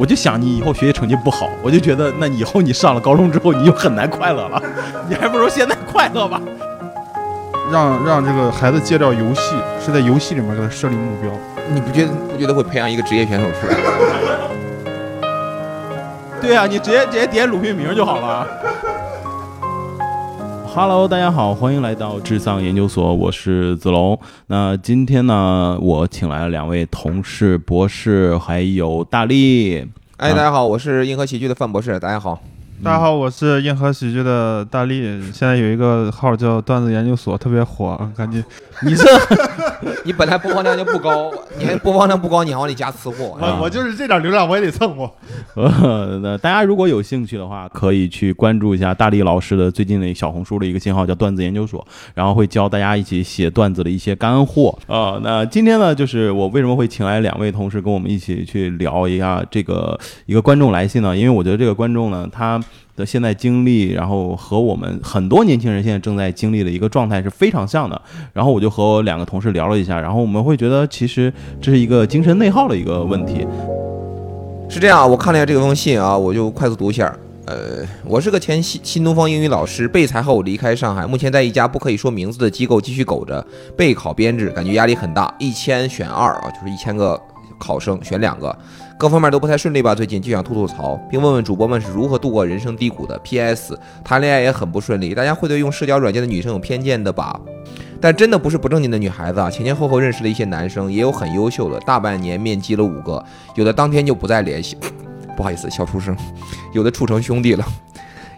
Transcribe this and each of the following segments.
我就想你以后学习成绩不好，我就觉得那以后你上了高中之后，你就很难快乐了。你还不如现在快乐吧。让让这个孩子戒掉游戏，是在游戏里面给他设立目标。你不觉得不觉得会培养一个职业选手出来？对啊，你直接直接点鲁迅名就好了。Hello，大家好，欢迎来到智丧研究所，我是子龙。那今天呢，我请来了两位同事，博士，还有大力。哎，大家好，我是硬核喜剧的范博士。大家好。大家好，我是硬核喜剧的大力，现在有一个号叫段子研究所，特别火，赶紧。你这，你本来播放量就不高，你还播放量不高，你还往里加吃货。我我就是这点流量我也得蹭我。呃，那大家如果有兴趣的话，可以去关注一下大力老师的最近的小红书的一个信号叫段子研究所，然后会教大家一起写段子的一些干货啊。那今天呢，就是我为什么会请来两位同事跟我们一起去聊一下这个一个观众来信呢？因为我觉得这个观众呢，他。的现在经历，然后和我们很多年轻人现在正在经历的一个状态是非常像的。然后我就和我两个同事聊了一下，然后我们会觉得其实这是一个精神内耗的一个问题。是这样，我看了一下这封信啊，我就快速读一下。呃，我是个前新新东方英语老师，被裁后离开上海，目前在一家不可以说名字的机构继续苟着备考编制，感觉压力很大，一千选二啊，就是一千个考生选两个。各方面都不太顺利吧？最近就想吐吐槽，并问问主播们是如何度过人生低谷的。P.S. 谈恋爱也很不顺利，大家会对用社交软件的女生有偏见的吧？但真的不是不正经的女孩子啊，前前后后认识了一些男生，也有很优秀的，大半年面基了五个，有的当天就不再联系。不好意思，笑出声。有的处成兄弟了，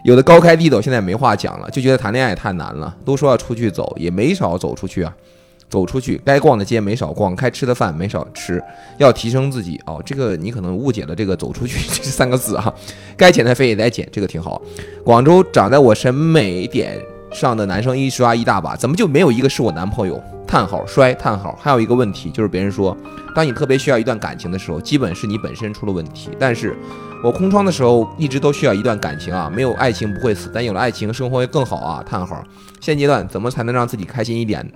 有的高开低走，现在没话讲了，就觉得谈恋爱太难了。都说要出去走，也没少走出去啊。走出去，该逛的街没少逛，该吃的饭没少吃，要提升自己哦。这个你可能误解了这个“走出去” 这三个字啊。该减的肥也得减，这个挺好。广州长在我审美点上的男生一刷一大把，怎么就没有一个是我男朋友？叹号衰叹号。还有一个问题就是，别人说，当你特别需要一段感情的时候，基本是你本身出了问题。但是我空窗的时候，一直都需要一段感情啊。没有爱情不会死，但有了爱情，生活会更好啊。叹号。现阶段怎么才能让自己开心一点？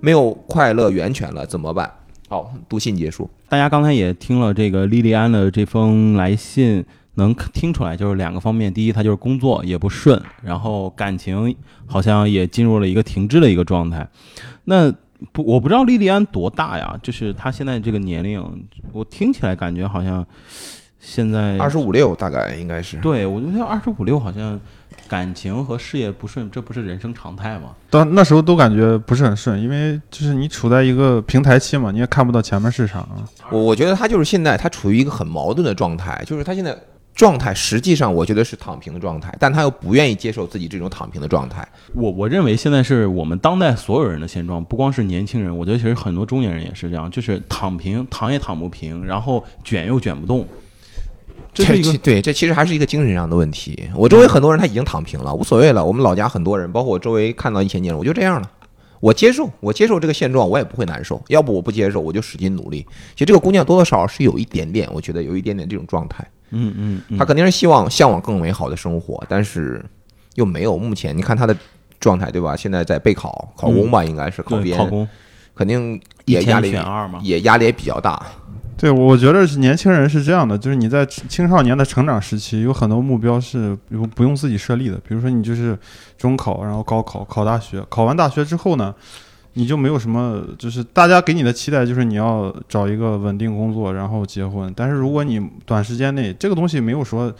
没有快乐源泉了，怎么办？好，读信结束。大家刚才也听了这个莉莉安的这封来信，能听出来就是两个方面。第一，她就是工作也不顺，然后感情好像也进入了一个停滞的一个状态。那不，我不知道莉莉安多大呀？就是她现在这个年龄，我听起来感觉好像现在二十五六，大概应该是。对，我觉得二十五六好像。感情和事业不顺，这不是人生常态吗？到那时候都感觉不是很顺，因为就是你处在一个平台期嘛，你也看不到前面市场。我我觉得他就是现在他处于一个很矛盾的状态，就是他现在状态实际上我觉得是躺平的状态，但他又不愿意接受自己这种躺平的状态。我我认为现在是我们当代所有人的现状，不光是年轻人，我觉得其实很多中年人也是这样，就是躺平，躺也躺不平，然后卷又卷不动。这对，这其实还是一个精神上的问题。我周围很多人他已经躺平了，无所谓了。我们老家很多人，包括我周围看到一些年人，我就这样了，我接受，我接受这个现状，我也不会难受。要不我不接受，我就使劲努力。其实这个姑娘多多少少是有一点点，我觉得有一点点这种状态。嗯嗯，她肯定是希望向往更美好的生活，但是又没有。目前你看她的状态，对吧？现在在备考考公吧，应该是考编，考公，肯定也压力也压力也比较大。对，我觉得是年轻人是这样的，就是你在青少年的成长时期，有很多目标是不不用自己设立的。比如说，你就是中考，然后高考，考大学，考完大学之后呢，你就没有什么，就是大家给你的期待就是你要找一个稳定工作，然后结婚。但是如果你短时间内这个东西没有说，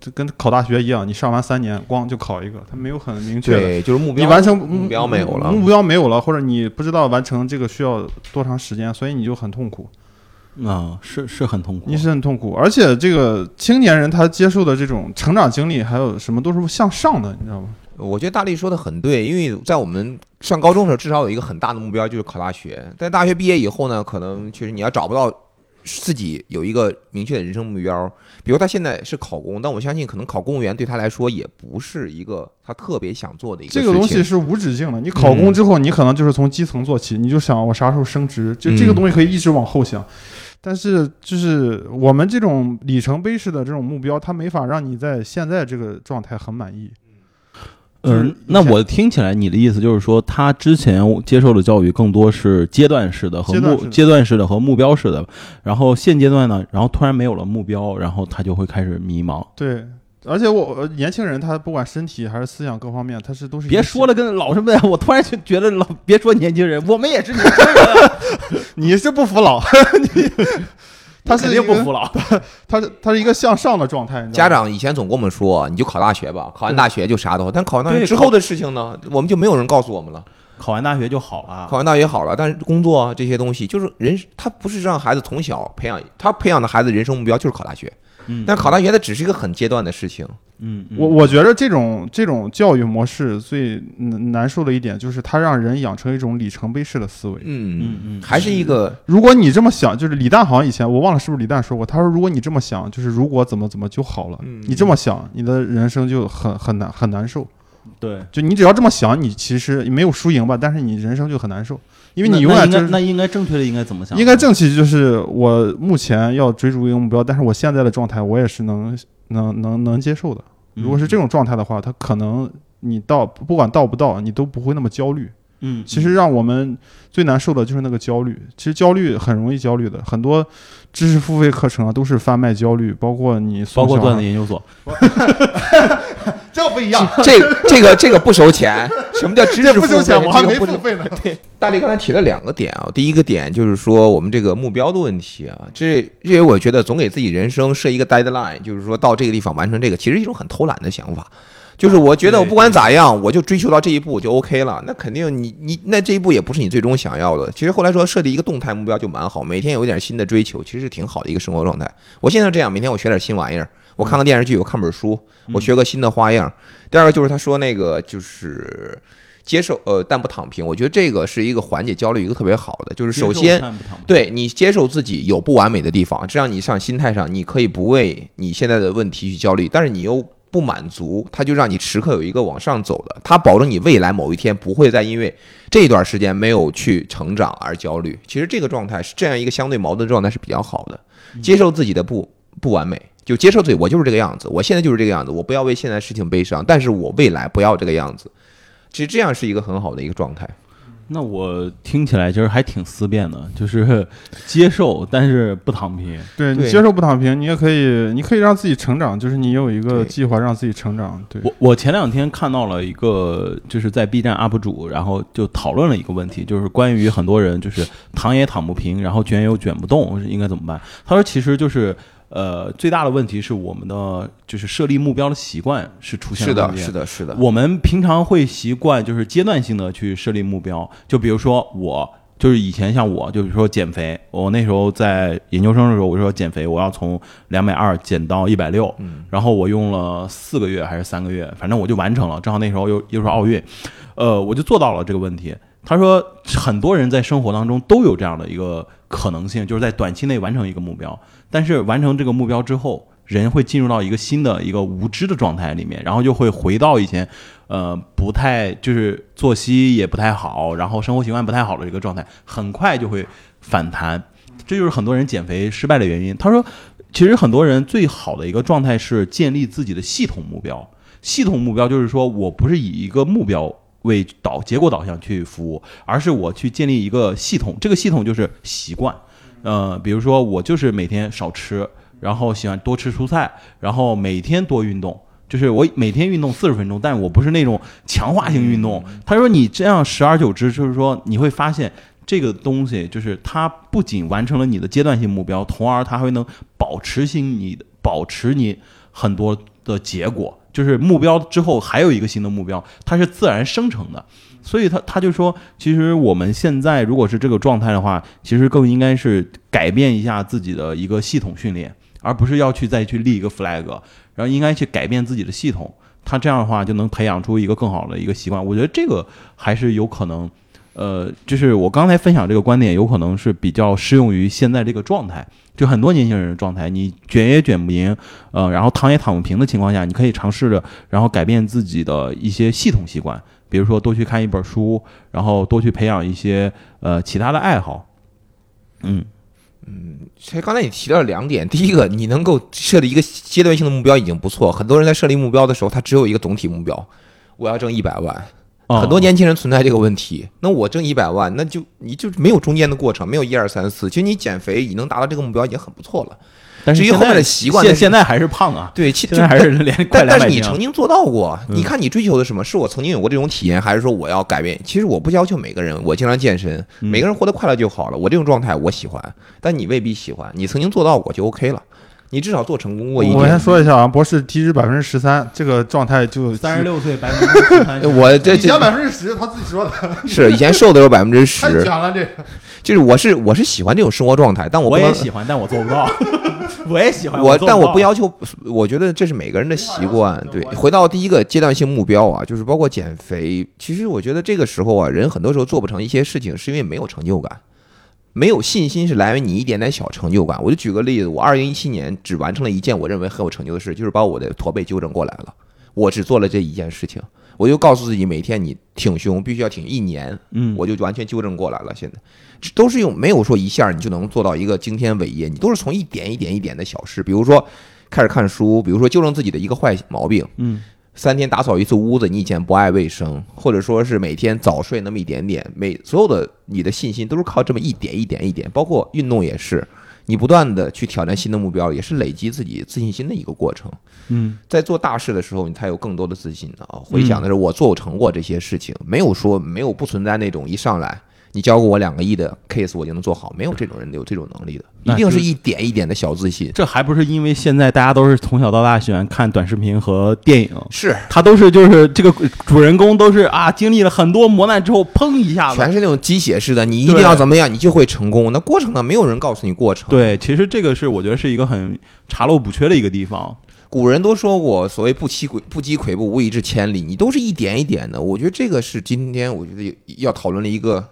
这跟考大学一样，你上完三年光就考一个，它没有很明确。对，就是目标，你完成目标没有了，目标没有了，或者你不知道完成这个需要多长时间，所以你就很痛苦。啊，是是很痛苦，你是很痛苦，而且这个青年人他接受的这种成长经历，还有什么都是向上的，你知道吗？我觉得大力说的很对，因为在我们上高中的时候，至少有一个很大的目标就是考大学。但大学毕业以后呢，可能确实你要找不到自己有一个明确的人生目标。比如他现在是考公，但我相信可能考公务员对他来说也不是一个他特别想做的一个。这个东西是无止境的，你考公之后，你可能就是从基层做起，你就想我啥时候升职，就这个东西可以一直往后想。但是，就是我们这种里程碑式的这种目标，它没法让你在现在这个状态很满意。就是嗯，那我听起来你的意思就是说，他之前接受的教育更多是阶段式的和目阶段式的和目标式的，然后现阶段呢，然后突然没有了目标，然后他就会开始迷茫。对，而且我呃年轻人他不管身体还是思想各方面，他是都是别说了，跟老什么呀？我突然就觉得老别说年轻人，我们也是年轻人啊，你是不服老，你 他是肯定不服老。他是他是一个向上的状态，家长以前总跟我们说，你就考大学吧，考完大学就啥都好。但考完大学之后的事情呢，我们就没有人告诉我们了。考完大学就好了考。完大学好了，但是工作啊这些东西，就是人他不是让孩子从小培养，他培养的孩子人生目标就是考大学。嗯，但考大学它只是一个很阶段的事情。嗯，嗯我我觉得这种这种教育模式最难难受的一点就是它让人养成一种里程碑式的思维。嗯嗯嗯还是一个如果你这么想，就是李诞好像以前我忘了是不是李诞说过，他说如果你这么想，就是如果怎么怎么就好了，嗯你这么想，你的人生就很很难很难受。对，就你只要这么想，你其实没有输赢吧，但是你人生就很难受，因为你永远就是那应那应该正确的应该怎么想？应该正确就是我目前要追逐一个目标，但是我现在的状态我也是能能能能接受的。如果是这种，状态的话，他可能你到不管到不到，你都不会那么焦虑。嗯，其实让我们最难受的就是那个焦虑。其实焦虑很容易焦虑的，很多知识付费课程啊都是贩卖焦虑，包括你包括段子研究所，这不一样，这这个这个不收钱。什么叫知识这不收钱，费？我还这个不收没付费呢。对大力刚才提了两个点啊，第一个点就是说我们这个目标的问题啊，这这我觉得总给自己人生设一个 deadline，就是说到这个地方完成这个，其实是一种很偷懒的想法。就是我觉得我不管咋样，我就追求到这一步就 OK 了。那肯定你你那这一步也不是你最终想要的。其实后来说设立一个动态目标就蛮好，每天有一点新的追求，其实是挺好的一个生活状态。我现在这样，每天我学点新玩意儿，我看个电视剧，我看本书，我学个新的花样。第二个就是他说那个就是接受呃，但不躺平。我觉得这个是一个缓解焦虑一个特别好的，就是首先对你接受自己有不完美的地方，这样你上心态上你可以不为你现在的问题去焦虑，但是你又不满足，他就让你时刻有一个往上走的，他保证你未来某一天不会再因为这段时间没有去成长而焦虑。其实这个状态是这样一个相对矛盾的状态是比较好的，接受自己的不不完美。就接受自己，我就是这个样子，我现在就是这个样子，我不要为现在事情悲伤，但是我未来不要这个样子。其实这样是一个很好的一个状态。那我听起来就是还挺思辨的，就是接受，但是不躺平。对对你接受不躺平，你也可以，你可以让自己成长，就是你有一个计划让自己成长。对，我我前两天看到了一个，就是在 B 站 UP 主，然后就讨论了一个问题，就是关于很多人就是躺也躺不平，然后卷又卷不动，应该怎么办？他说，其实就是呃，最大的问题是我们的就是设立目标的习惯是出现是的，了是的，是的。我们平常会习惯就是阶段性的去设立目标，就比如说我就是以前像我，就是说减肥，我那时候在研究生的时候，我说减肥，我要从两百二减到一百六，然后我用了四个月还是三个月，反正我就完成了，正好那时候又又是奥运，呃，我就做到了这个问题。他说，很多人在生活当中都有这样的一个可能性，就是在短期内完成一个目标，但是完成这个目标之后，人会进入到一个新的一个无知的状态里面，然后就会回到以前，呃，不太就是作息也不太好，然后生活习惯不太好的一个状态，很快就会反弹。这就是很多人减肥失败的原因。他说，其实很多人最好的一个状态是建立自己的系统目标。系统目标就是说我不是以一个目标为导结果导向去服务，而是我去建立一个系统。这个系统就是习惯。呃，比如说我就是每天少吃，然后喜欢多吃蔬菜，然后每天多运动。就是我每天运动四十分钟，但我不是那种强化性运动。他说你这样时而久之，就是说你会发现这个东西，就是它不仅完成了你的阶段性目标，从而它还能保持性你的保持你很多的结果。就是目标之后还有一个新的目标，它是自然生成的。所以他他就说，其实我们现在如果是这个状态的话，其实更应该是改变一下自己的一个系统训练，而不是要去再去立一个 flag，然后应该去改变自己的系统。他这样的话就能培养出一个更好的一个习惯。我觉得这个还是有可能，呃，就是我刚才分享这个观点，有可能是比较适用于现在这个状态，就很多年轻人的状态，你卷也卷不赢，呃，然后躺也躺不平的情况下，你可以尝试着，然后改变自己的一些系统习惯。比如说多去看一本书，然后多去培养一些呃其他的爱好。嗯嗯，其实刚才你提到两点，第一个，你能够设立一个阶段性的目标已经不错。很多人在设立目标的时候，他只有一个总体目标，我要挣一百万。哦很多年轻人存在这个问题，那我挣一百万，那就你就没有中间的过程，没有一二三四。其实你减肥，你能达到这个目标已经很不错了。至于后面但是现在的习惯那是现现在还是胖啊，对，其现在还是连但但是。你曾经做到过，嗯你看你追求的什么？是我曾经有过这种体验，还是说我要改变？其实我不要求每个人，我经常健身，嗯每个人活得快乐就好了。我这种状态我喜欢，但你未必喜欢。你曾经做到过就 OK 了，你至少做成功过一点。我先说一下啊，博士体脂百分之十三，这个状态就三十。六岁百分之十三 呃，我这以前百分之十，他自己说的，是以前瘦的时候百分之太十，讲了这个。就是我是我是喜欢这种生活状态，但我我也喜欢，但我做不到。我也喜欢，我但我不要求，我觉得这是每个人的习惯。对，回到第一个阶段性目标啊，就是包括减肥。其实我觉得这个时候啊，人很多时候做不成一些事情，是因为没有成就感，没有信心是来源于你一点点小成就感。我就举个例子，我二零一七年只完成了一件我认为很有成就的事，就是把我的驼背纠正过来了。我只做了这一件事情，我就告诉自己，每天你挺胸必须要挺一年，嗯，我就完全纠正过来了。现在这都是用没有说一下你就能做到一个惊天伟业，你都是从一点一点一点的小事，比如说开始看书，比如说纠正自己的一个坏毛病，嗯，三天打扫一次屋子，你以前不爱卫生，或者说是每天早睡那么一点点，每所有的你的信心都是靠这么一点一点一点，包括运动也是，你不断的去挑战新的目标，也是累积自己自信心的一个过程。嗯，在做大事的时候，你才有更多的自信啊！回想的是我做成过这些事情，没有说没有不存在那种一上来你教给我两个亿的 case 我就能做好，没有这种人有这种能力的，一定是一点一点的小自信。这还不是因为现在大家都是从小到大喜欢看短视频和电影，是，他都是就是这个主人公都是啊，经历了很多磨难之后，砰一下子。全是那种鸡血式的，你一定要怎么样，你就会成功。那过程呢，没有人告诉你过程。，对，其实这个是我觉得是一个很查漏补缺的一个地方。古人都说过，所谓不积跬不积跬步，无以至千里。你都是一点一点的。我觉得这个是今天我觉得要讨论的一个嗯，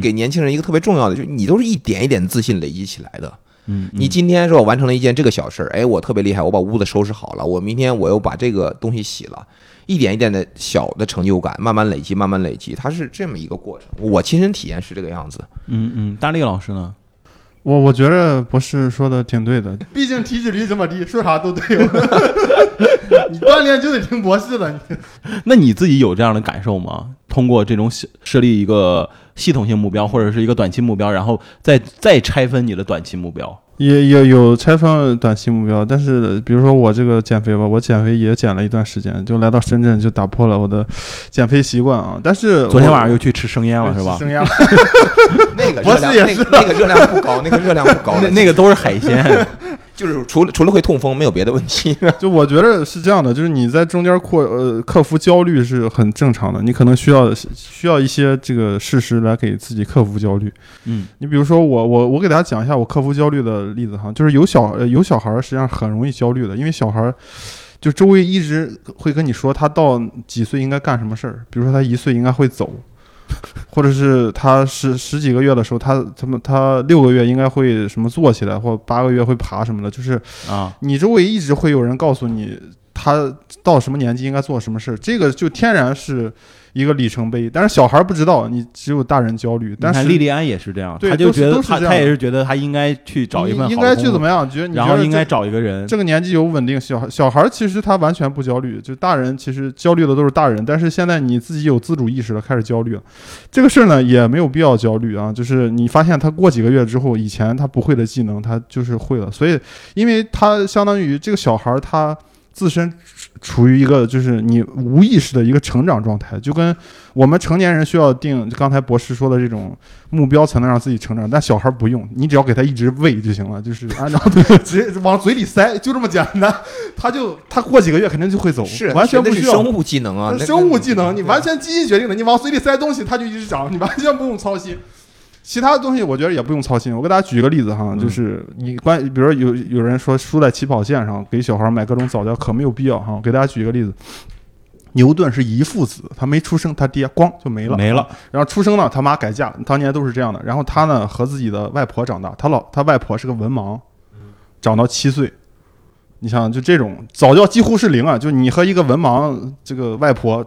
给年轻人一个特别重要的，就是你都是一点一点自信累积起来的。嗯，你今天说我完成了一件这个小事儿，哎，我特别厉害，我把屋子收拾好了，我明天我又把这个东西洗了，一点一点的小的成就感，慢慢累积，慢慢累积，它是这么一个过程。我亲身体验是这个样子。嗯嗯，大力老师呢？我我觉得博士说的挺对的，毕竟体脂率这么低，说啥都对。你锻炼就得听博士的，那你自己有这样的感受吗？通过这种设设立一个系统性目标或者是一个短期目标，然后再再拆分你的短期目标。也也有拆分短期目标，但是比如说我这个减肥吧，我减肥也减了一段时间，就来到深圳就打破了我的减肥习惯啊。但是昨天晚上又去吃生腌了是吧？生腌了，那个热量 那个那个热量不高，那个热量不高，那 那个都是海鲜。就是除了除了会痛风，没有别的问题。就我觉得是这样的，就是你在中间扩呃克服焦虑是很正常的，你可能需要需要一些这个事实来给自己克服焦虑。嗯你比如说我我我给大家讲一下我克服焦虑的例子哈，就是有小呃有小孩儿实际上很容易焦虑的，因为小孩儿就周围一直会跟你说他到几岁应该干什么事儿，比如说他一岁应该会走，或者是他十十几个月的时候他他们他六个月应该会什么坐起来，或八个月会爬什么的，就是啊，你周围一直会有人告诉你他到什么年纪应该做什么事儿，这个就天然是一个里程碑。但是小孩儿不知道，你只有大人焦虑。你但是看莉莉安也是这样，对他就是觉得他他也是觉得他应该去找一份你应该去怎么，样？觉得你然后应该找一个人。这个年纪有稳定小孩小孩儿其实他完全不焦虑，就大人其实焦虑的都是大人，但是现在你自己有自主意识了，开始焦虑了。这个事儿呢也没有必要焦虑啊，就是你发现他过几个月之后，以前他不会的技能他就是会了，所以因为他相当于这个小孩儿他自身处于一个就是你无意识的一个成长状态，就跟我们成年人需要定刚才博士说的这种目标才能让自己成长，但小孩不用，你只要给他一直喂就行了，就是按照 直接往嘴里塞，就这么简单，他就他过几个月肯定就会 走，是完全不需要。生物技能啊，生物技能，你完全全基因决定的，你往嘴里塞东西，他就一直长，你完全不用操心。其他的东西我觉得也不用操心。我给大家举一个例子哈，嗯就是你关，比如说有有人说输在起跑线上，给小孩买各种早教，可没有必要哈。给大家举一个例子，牛顿是遗父子，他没出生，他爹咣就没了，没了。然后出生了，他妈改嫁，当年都是这样的。然后他呢和自己的外婆长大，他老他外婆是个文盲，长到七岁。你想，就这种早教几乎是零啊！就你和一个文盲这个外婆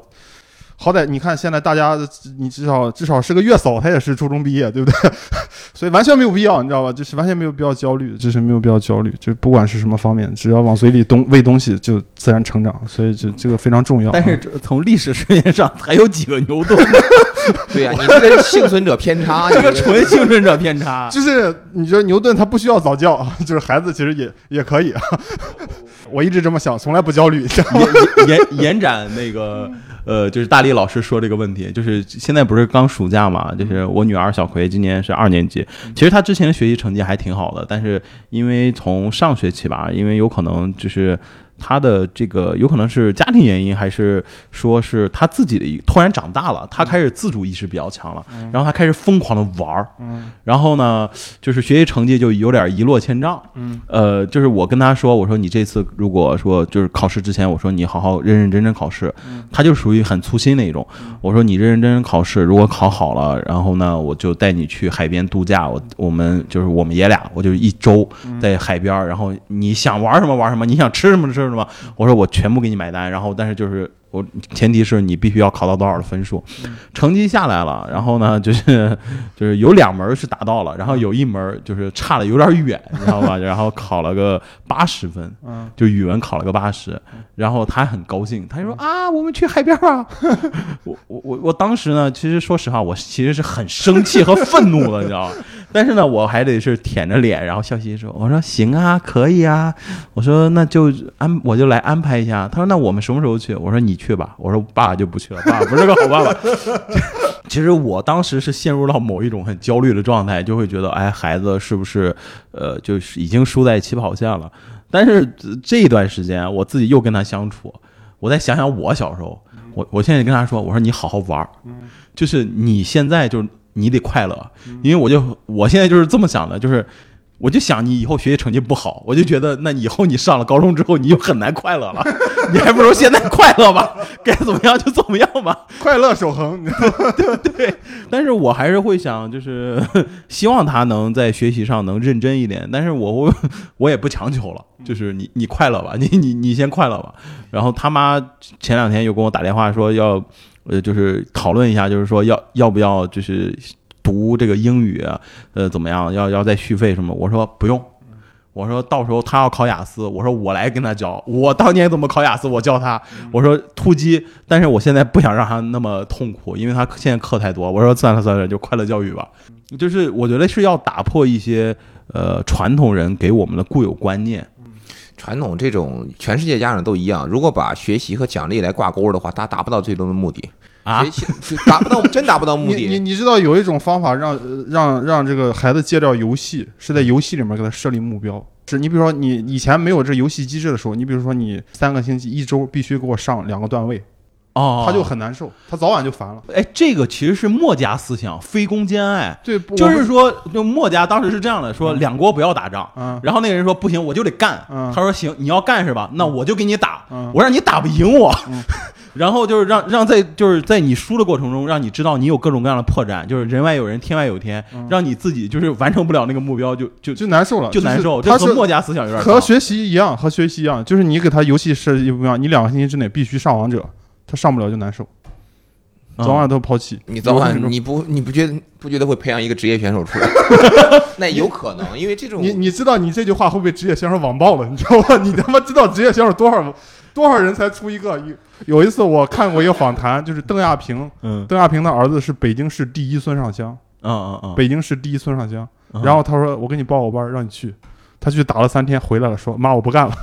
好歹你看现在大家，你至少至少是个月嫂，她也是初中毕业，对不对？所以完全没有必要，你知道吧？就是完全没有必要焦虑，就是没有必要焦虑，就不管是什么方面，只要往嘴里东喂东西，就自然成长。所以这这个非常重要。但是从历史时间上，还有几个牛顿？对呀、你 这个幸存者偏差，这个纯幸存者偏差。就是你觉得牛顿他不需要早教，就是孩子其实也也可以。我一直这么想，从来不焦虑。延延延展那个呃，就是大力老师说这个问题，就是现在不是刚暑假嘛，就是我女儿小葵今年是二年级，其实她之前的学习成绩还挺好的，但是因为从上学期吧，因为有可能就是。她的这个有可能是家庭原因，还是说是他自己的一突然长大了，他开始自主意识比较强了，然后他开始疯狂的玩儿，然后呢，就是学习成绩就有点一落千丈，嗯，呃，就是我跟他说，我说你这次如果说就是考试之前，我说你好好认认真真考试，他就属于很粗心那种，我说你认认真真考试，如果考好了，然后呢，我就带你去海边度假，我我们就是我们爷俩，我就一周在海边儿，然后你想玩什么玩什么，你想吃什么吃什么，我说我全部给你买单，然后但是就是。我前提是你必须要考到多少的分数，成绩下来了，然后呢，就是 就是有两门是达到了，然后有一门就是差的有点远，你知道吧？然后考了个八十分，嗯，就语文考了个八十，然后他还很高兴，他就说啊，我们去海边 吧。我我我我当时呢，其实说实话，我其实是很生气和愤怒的，你知道吗？但是呢，我还得是舔着脸，然后笑嘻嘻说：“我说行啊，可以啊。”我说那就安，我就来安排一下。他说那我们什么时候去？我说你去吧。我说爸爸就不去了，爸爸不是个好爸爸。其实我当时是陷入到某一种很焦虑的状态，就会觉得，哎，孩子是不是呃，就是已经输在起跑线了？但是呃这一段时间，我自己又跟他相处，我再想想我小时候，我我现在跟他说，我说你好好玩儿，就是你现在就是你得快乐，因为我就我现在就是这么想的，就是。我就想你以后学习成绩不好，我就觉得那以后你上了高中之后你就很难快乐了，你还不如现在快乐吧，该怎么样就怎么样吧。快乐守恒，你知道吗对，但是我还是会想，就是 希望他能在学习上能认真一点。但是我会，我也不强求了，就是你你快乐吧，你你你先快乐吧。然后他妈前两天又跟我打电话说要，呃，就是讨论一下，就是说要要不要就是读这个英语，呃，怎么样？要要再续费什么？我说不用。我说到时候他要考雅思，我说我来跟他教。我当年怎么考雅思，我教他。我说突击，但是我现在不想让他那么痛苦，因为他现在课太多。我说算了算了，就快乐教育吧。就是我觉得是要打破一些呃传统人给我们的固有观念。传统这种全世界家长都一样，如果把学习和奖励来挂钩的话，他达不到最终的目的啊学习 达不到，真达不到目的你。你知道有一种方法让呃让让这个孩子戒掉游戏，是在游戏里面给他设立目标。是你比如说你以前没有这游戏机制的时候，你比如说你三个星期一周必须给我上两个段位，哦他就很难受，他早晚就烦了。哎，这个其实是墨家思想，非攻兼爱。对，就是说，就墨家当时是这样的，说两国不要打仗。嗯然后那个人说不行，我就得干。嗯他说行，你要干是吧？那我就给你打，嗯我让你打不赢我。嗯 然后就是让让在就是在你输的过程中，让你知道你有各种各样的破绽，就是人外有人，天外有天，让你自己就是完成不了那个目标，就就就难受了，就难受。是他是这和墨家思想有点像和学习一样，和学习一样，就是你给他游戏设计不一样，你两个星期之内必须上王者，他上不了就难受，嗯早晚都抛弃。你早晚你不你不觉得不觉得会培养一个职业选手出来？那有可能，因为这种你你知道你这句话会被职业选手网暴了，你知道吗？你他妈知道职业选手多少多少人才出一个？有有一次我看过一个访谈，就是邓亚萍，嗯邓亚萍的儿子是北京市第一孙尚香，嗯嗯嗯，北京市第一孙尚香。嗯然后他说我给你报个班儿，让你去。他去打了三天，回来了，说妈我不干了。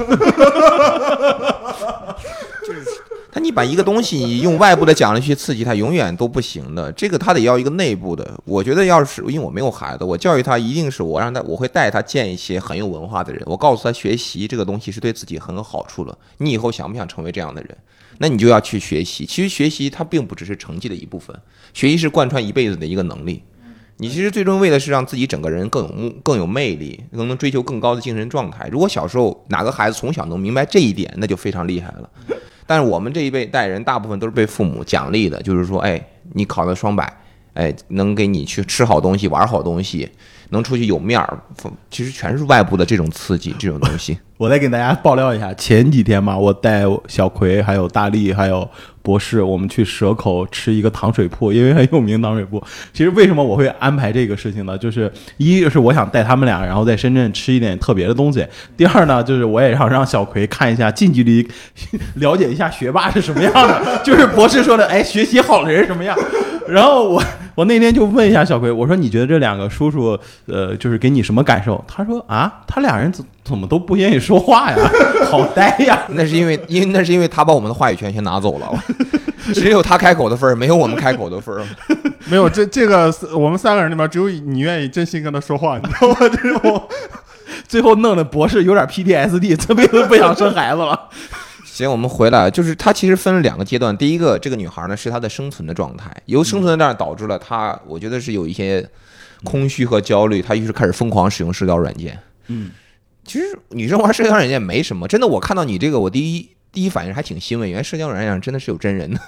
他你把一个东西你用外部的奖励去刺激他，永远都不行的。这个他得要一个内部的。我觉得要是因为我没有孩子，我教育他一定是我让他，我会带他见一些很有文化的人。我告诉他学习这个东西是对自己很有好处的。你以后想不想成为这样的人？那你就要去学习。其实学习它并不只是成绩的一部分，学习是贯穿一辈子的一个能力。你其实最终为的是让自己整个人更有目、更有魅力，更能追求更高的精神状态。如果小时候哪个孩子从小能明白这一点，那就非常厉害了。但是我们这一辈代人，大部分都是被父母奖励的，就是说，哎，你考了双百，哎，能给你去吃好东西、玩好东西，能出去有面儿，其实全是外部的这种刺激，这种东西。我再给大家爆料一下，前几天嘛，我带小葵、还有大力、还有博士，我们去蛇口吃一个糖水铺，因为很有名糖水铺。其实为什么我会安排这个事情呢？就是一是我想带他们俩，然后在深圳吃一点特别的东西；第二呢，就是我也想让小葵看一下近距离 了解一下学霸是什么样的，就是博士说的，哎，学习好的人什么样。然后我我那天就问一下小葵，我说你觉得这两个叔叔，呃，就是给你什么感受？他说啊，他俩人怎怎么都不愿意说话呀，好呆呀。那是因为，因为那是因为他把我们的话语权先拿走了，只有他开口的份儿，没有我们开口的份儿。没有这这个我们三个人里面只有你愿意真心跟他说话，你知道吗？这种最后弄得博士有点 PTSD，这辈子不想生孩子了。行，我们回来，就是他其实分了两个阶段。第一个，这个女孩呢是她的生存的状态，由生存的这样导致了她，我觉得是有一些空虚和焦虑，她于是开始疯狂使用社交软件。嗯，其实女生玩社交软件没什么，真的，我看到你这个，我第一第一反应还挺欣慰，原来社交软件上真的是有真人的，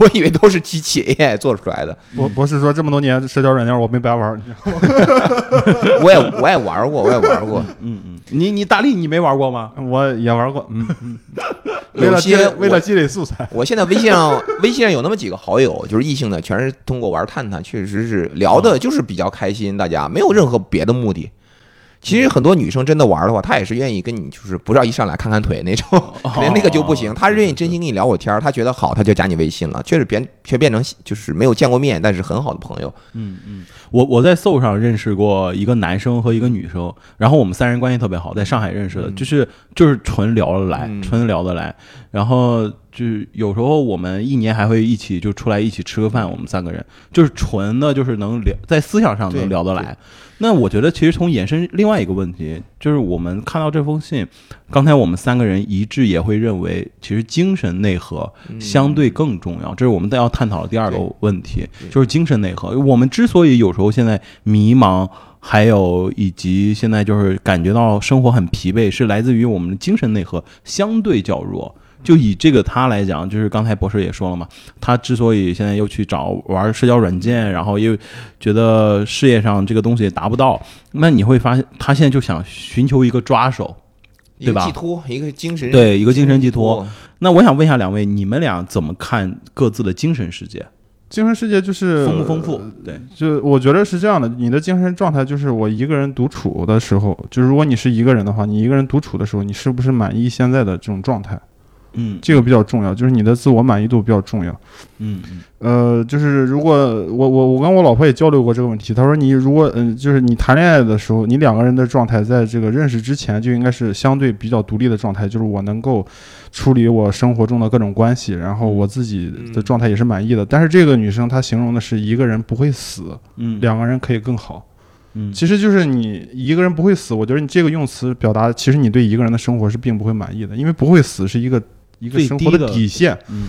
我以为都是机器 AI 做出来的。博博士说，这么多年社交软件我没白玩，我也我也玩过，我也玩过。嗯嗯，你你大力你没玩过吗？我也玩过，嗯嗯。为了积累，为了积累素材，我现在微信上，微信上有那么几个好友，就是异性的，全是通过玩探探，确实是聊的，就是比较开心，大家没有任何别的目的。其实很多女生真的玩的话，她也是愿意跟你，就是不要一上来看看腿那种，可能那个就不行。她是愿意真心跟你聊会天儿，她觉得好，她就加你微信了，确实变却变成就是没有见过面，但是很好的朋友。嗯嗯，我我在 Soul 上认识过一个男生和一个女生，然后我们三人关系特别好，在上海认识的，就是就是纯聊得来，嗯纯聊得来。然后就是有时候我们一年还会一起就出来一起吃个饭，我们三个人就是纯的，就是能聊在思想上能聊得来。那我觉得其实从延伸另外一个问题，就是我们看到这封信，刚才我们三个人一致也会认为，其实精神内核相对更重要，这是我们要探讨的第二个问题，就是精神内核。我们之所以有时候现在迷茫，还有以及现在就是感觉到生活很疲惫，是来自于我们的精神内核相对较弱。就以这个他来讲，就是刚才博士也说了嘛，他之所以现在又去找玩社交软件，然后又觉得事业上这个东西达不到，那你会发现他现在就想寻求一个抓手。对吧寄托，一个精神对一个精神寄托。那我想问一下两位，你们俩怎么看各自的精神世界？精神世界就是丰不丰富？对，就我觉得是这样的，你的精神状态就是我一个人独处的时候，就如果你是一个人的话，你一个人独处的时候，你是不是满意现在的这种状态？嗯这个比较重要，就是你的自我满意度比较重要。嗯嗯呃，就是如果我我我跟我老婆也交流过这个问题，她说你如果嗯、就是你谈恋爱的时候，你两个人的状态在这个认识之前就应该是相对比较独立的状态，就是我能够处理我生活中的各种关系，然后我自己的状态也是满意的。但是这个女生她形容的是一个人不会死，嗯，两个人可以更好。嗯其实就是你一个人不会死，我觉得你这个用词表达，其实你对一个人的生活是并不会满意的，因为不会死是一个一个最生活低的底线。嗯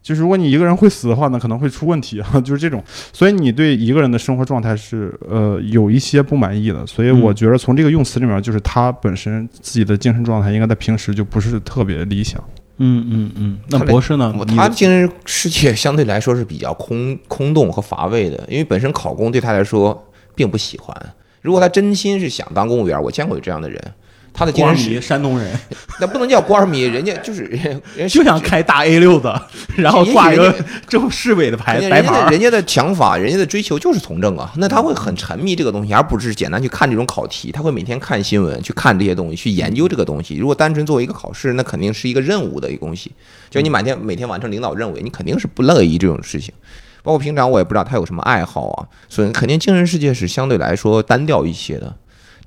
就是如果你一个人会死的话呢，可能会出问题啊，就是这种。所以你对一个人的生活状态是呃有一些不满意的，所以嗯我觉得从这个用词里面，就是他本身自己的精神状态应该在平时就不是特别理想。嗯嗯嗯。那博士呢？他精神世界相对来说是比较空空洞和乏味的，因为本身考公对他来说并不喜欢。如果他真心是想当公务员，我见过有这样的人，他的精神世山东人，那不能叫官迷，人家就是人人家就想开大 A 六的，然后挂一个正市委的牌人家人家白牌儿。的人家的想法，人家的追求就是从政啊，那他会很沉迷这个东西，而不是简单去看这种考题，他会每天看新闻，去看这些东西，去研究这个东西。如果单纯作为一个考试，那肯定是一个任务的一个东西，就你每天每天完成领导任务，你肯定是不乐意这种事情。包括平常我也不知道他有什么爱好啊，所以肯定精神世界是相对来说单调一些的。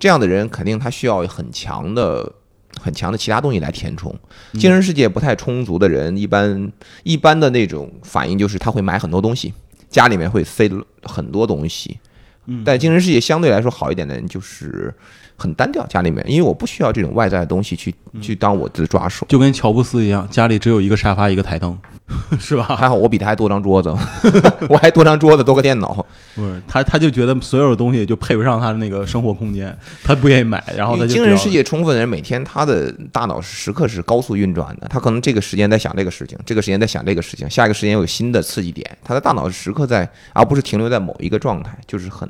这样的人肯定他需要很强的、很强的其他东西来填充。精神世界不太充足的人，一般一般的那种反应就是他会买很多东西，家里面会塞很多东西。嗯但精神世界相对来说好一点的人，就是很单调，家里面，因为我不需要这种外在的东西去去当我的抓手。就跟乔布斯一样，家里只有一个沙发，一个台灯。是吧？还好我比他还多张桌子，我还多张桌子多个电脑。不是他，他就觉得所有的东西就配不上他的那个生活空间，他不愿意买，然后他就只要因为精神世界充分的人，每天他的大脑是时刻是高速运转的，他可能这个时间在想这个事情，这个时间在想这个事情，下一个时间有新的刺激点，他的大脑是时刻在，而不是停留在某一个状态，就是很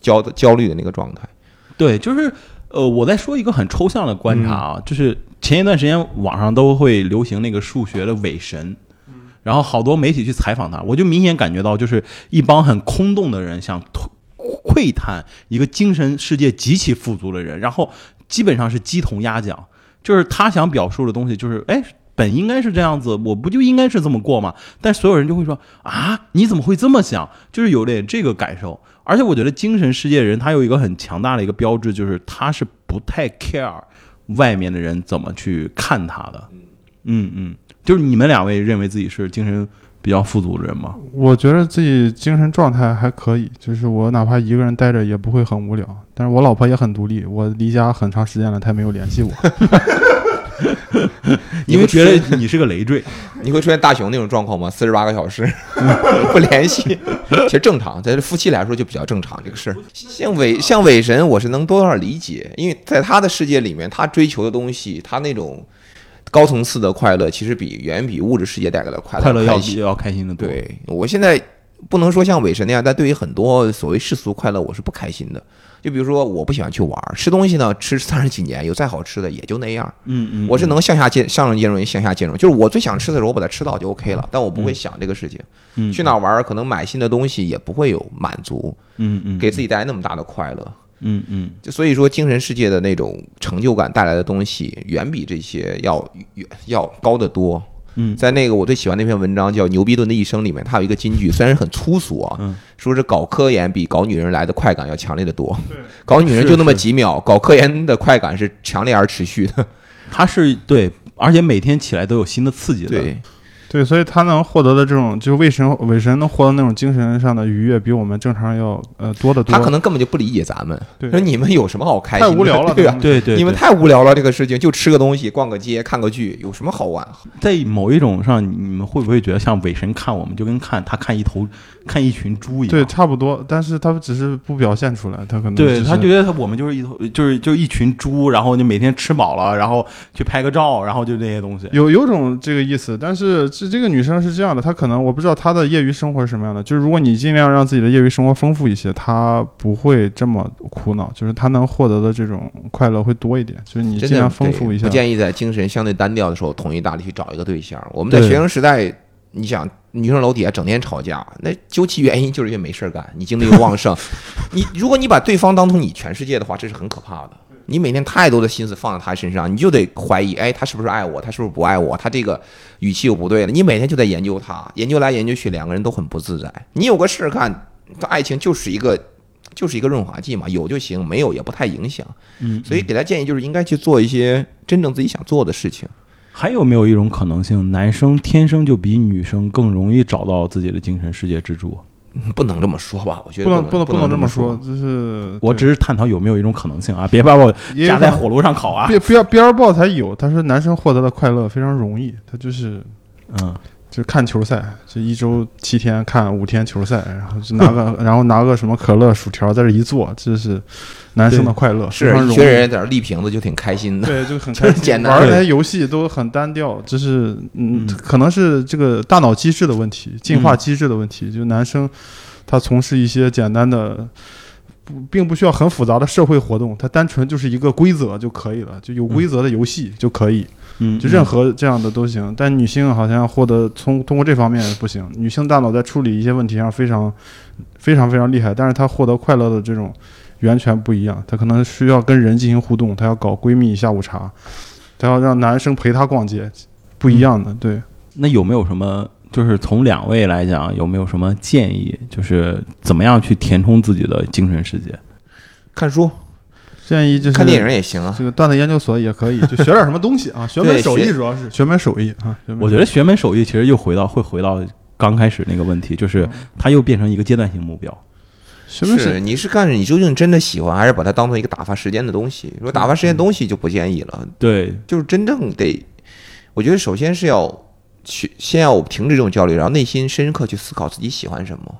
焦焦虑的那个状态。对，就是呃，我在说一个很抽象的观察嗯啊，就是前一段时间网上都会流行那个数学的伪神。然后好多媒体去采访他，我就明显感觉到，就是一帮很空洞的人想窥窥探一个精神世界极其富足的人，然后基本上是鸡同鸭讲，就是他想表述的东西，就是哎，本应该是这样子，我不就应该是这么过吗？但所有人就会说啊，你怎么会这么想？就是有点这个感受。而且我觉得精神世界人他有一个很强大的一个标志，就是他是不太 care 外面的人怎么去看他的。嗯嗯，就是你们两位认为自己是精神比较富足的人吗？我觉得自己精神状态还可以，就是我哪怕一个人待着也不会很无聊。但是我老婆也很独立，我离家很长时间了，她也没有联系我。因为觉得你是个累赘。你会出现大熊那种状况吗？四十八个小时 不联系，其实正常，在这夫妻来说就比较正常这个事儿。像伪像伪神，我是能多少理解，因为在他的世界里面，他追求的东西，他那种高层次的快乐，其实比远比物质世界带来的快快乐要开心。要开心的多。，对我现在不能说像伪神那样，但对于很多所谓世俗快乐，我是不开心的。就比如说，我不喜欢去玩儿，吃东西呢，吃三十几年，有再好吃的也就那样。嗯嗯，我是能向下兼上上兼容，向下兼容，就是我最想吃的时候，我把它吃到就 OK 了，但我不会想这个事情。嗯去哪玩儿，可能买新的东西也不会有满足，嗯嗯给自己带来那么大的快乐。嗯嗯就所以说，精神世界的那种成就感带来的东西，远比这些要远要高得多。嗯在那个我最喜欢那篇文章叫《牛逼顿的一生》里面，它有一个金句，虽然很粗俗啊，嗯说是搞科研比搞女人来的快感要强烈的多对。搞女人就那么是是几秒，搞科研的快感是强烈而持续的。他是对，而且每天起来都有新的刺激的。对，对，所以他能获得的这种，就是伪神伪神能获得那种精神上的愉悦，比我们正常人要呃多得多。他可能根本就不理解咱们，对说你们有什么好开心的？太无聊了对吧？对对，你们太无聊了，这个事情就吃个东西、逛个街、看个剧，有什么好玩？在某一种上，你们会不会觉得像伪神看我们，就跟看他看一头看一群猪一样？对，差不多，但是他只是不表现出来，他可能对他觉得他我们就是一头就是就一群猪，然后就每天吃饱了，然后去拍个照，然后就这些东西。有有种这个意思，但是这这个女生是这样的，她可能我不知道她的业余生活是什么样的。就是如果你尽量让自己的业余生活丰富一些，她不会这么苦恼，就是她能获得的这种快乐会多一点。就是你尽量丰富一下不。建议在精神相对单调的时候，统一大力去找一个对象。我们在学生时代，你想女生楼底下整天吵架，那究其原因就是因为没事儿干，你精力又旺盛。你如果你把对方当成你全世界的话，这是很可怕的。你每天太多的心思放在他身上，你就得怀疑，哎，他是不是爱我？他是不是不爱我？他这个语气又不对了。你每天就在研究他，研究来研究去，两个人都很不自在。你有个事儿干，爱情就是一个就是一个润滑剂嘛，有就行，没有也不太影响。嗯，所以给他建议就是应该去做一些真正自己想做的事情。还有没有一种可能性，男生天生就比女生更容易找到自己的精神世界支柱？嗯不能这么说吧？我觉得不能不能不能这么说。就是我只是探讨有没有一种可能性啊，别把我也有可能架在火炉上烤啊。边边边儿报才有，他说男生获得的快乐非常容易，他就是嗯，就看球赛，就一周七天看五天球赛，然后就拿个 然后拿个什么可乐薯条在这一坐，这是男生的快乐，是一群人在那儿立瓶子就挺开心的。对，就很开心。简单玩的那些游戏都很单调，就是嗯，嗯可能是这个大脑机制的问题，进化嗯机制的问题。就男生他从事一些简单的。不，并不需要很复杂的社会活动，它单纯就是一个规则就可以了，就有规则的游戏就可以，嗯，就任何这样的都行。但女性好像获得从通过这方面不行，女性大脑在处理一些问题上非常非常非常厉害，但是她获得快乐的这种源泉不一样。她可能需要跟人进行互动，她要搞闺蜜下午茶，她要让男生陪她逛街，不一样的。对，那有没有什么，就是从两位来讲，有没有什么建议，就是怎么样去填充自己的精神世界？看书、建议就是看电影也行啊。这个段子研究所也可以，就学点什么东西啊，学门手艺主要是学门手艺啊。我觉得学门手艺其实又回到会回到刚开始那个问题，就是它又变成一个阶段性目标。学门手是，你是干着你究竟真的喜欢，还是把它当做一个打发时间的东西？如果打发时间的东西就不建议了，对，就是真正得，我觉得首先是要去先要停止这种焦虑，然后内心深刻去思考自己喜欢什么。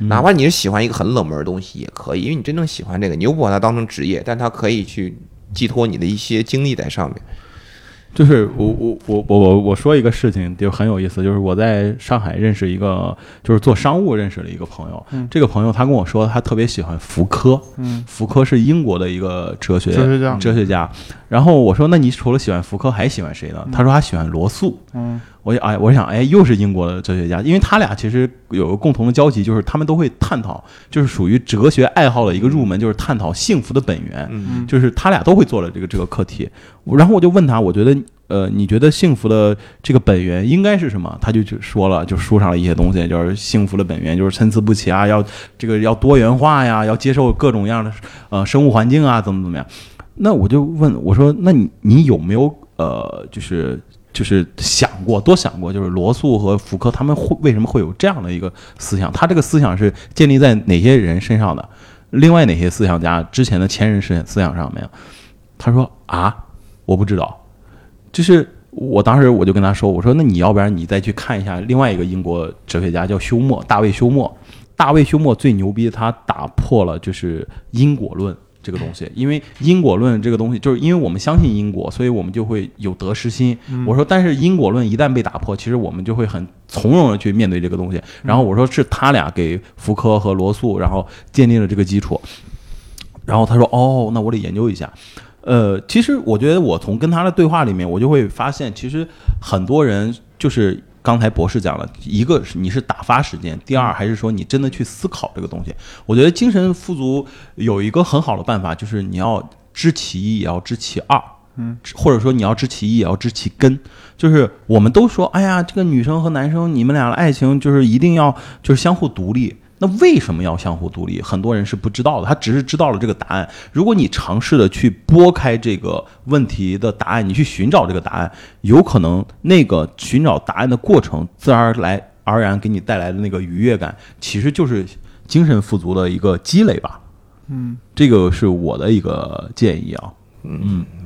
嗯哪怕你是喜欢一个很冷门的东西也可以，因为你真正喜欢这个，你又不把它当成职业，但它可以去寄托你的一些精力在上面。就是我我我我我我说一个事情就很有意思，就是我在上海认识一个，就是做商务认识了一个朋友。嗯这个朋友他跟我说，他特别喜欢福柯。嗯，福柯是英国的一个哲学哲学家哲学家。然后我说，那你除了喜欢福柯，还喜欢谁呢？他说他喜欢罗素。嗯我哎，我想，哎，又是英国的哲学家，因为他俩其实有个共同的交集，就是他们都会探讨，就是属于哲学爱好的一个入门，就是探讨幸福的本源。嗯就是他俩都会做了这个这个课题。然后我就问他，我觉得呃，你觉得幸福的这个本源应该是什么？他就就说了，就书上了一些东西，就是幸福的本源就是参差不齐啊，要这个要多元化呀，要接受各种样的呃生物环境啊，怎么怎么样。那我就问我说，那你你有没有呃，就是就是想过多想过，就是罗素和福柯他们会为什么会有这样的一个思想？他这个思想是建立在哪些人身上的？另外哪些思想家之前的前人思思想上没有？他说啊，我不知道。就是我当时我就跟他说，我说那你要不然你再去看一下另外一个英国哲学家叫休谟，大卫休谟。大卫休谟最牛逼，他打破了就是因果论这个东西，因为因果论这个东西，就是因为我们相信因果，所以我们就会有得失心。我说，但是因果论一旦被打破，其实我们就会很从容的去面对这个东西。然后我说是他俩给福柯和罗素，然后建立了这个基础。然后他说：“哦，那我得研究一下。”呃，其实我觉得我从跟他的对话里面，我就会发现，其实很多人就是刚才博士讲了，一个是你是打发时间，第二还是说你真的去思考这个东西。我觉得精神富足有一个很好的办法，就是你要知其一，也要知其二。嗯，或者说你要知其一，也要知其根。就是我们都说，哎呀，这个女生和男生，你们俩的爱情就是一定要就是相互独立。那为什么要相互独立？很多人是不知道的，他只是知道了这个答案。如果你尝试的去拨开这个问题的答案，你去寻找这个答案，有可能那个寻找答案的过程，自然而来而然给你带来的那个愉悦感，其实就是精神富足的一个积累吧。嗯，这个是我的一个建议啊。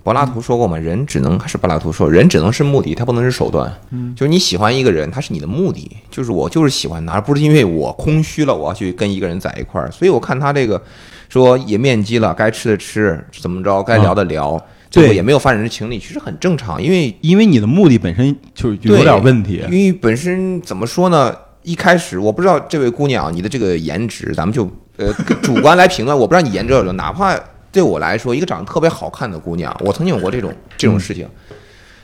柏拉图说过嘛，人只能还是柏拉图说，人只能是目的，他不能是手段。嗯，就是你喜欢一个人，他是你的目的，就是我就是喜欢他，而不是因为我空虚了，我要去跟一个人在一块儿。所以我看他这个说也面基了，该吃的吃，怎么着该聊的聊，最后对也没有发展成情侣，其实很正常，因为因为你的目的本身就是有点问题因。为本身怎么说呢？一开始我不知道这位姑娘你的这个颜值，咱们就呃主观来评论，我不知道你颜值有多，哪怕对我来说，一个长得特别好看的姑娘，我曾经有过这种这种事情。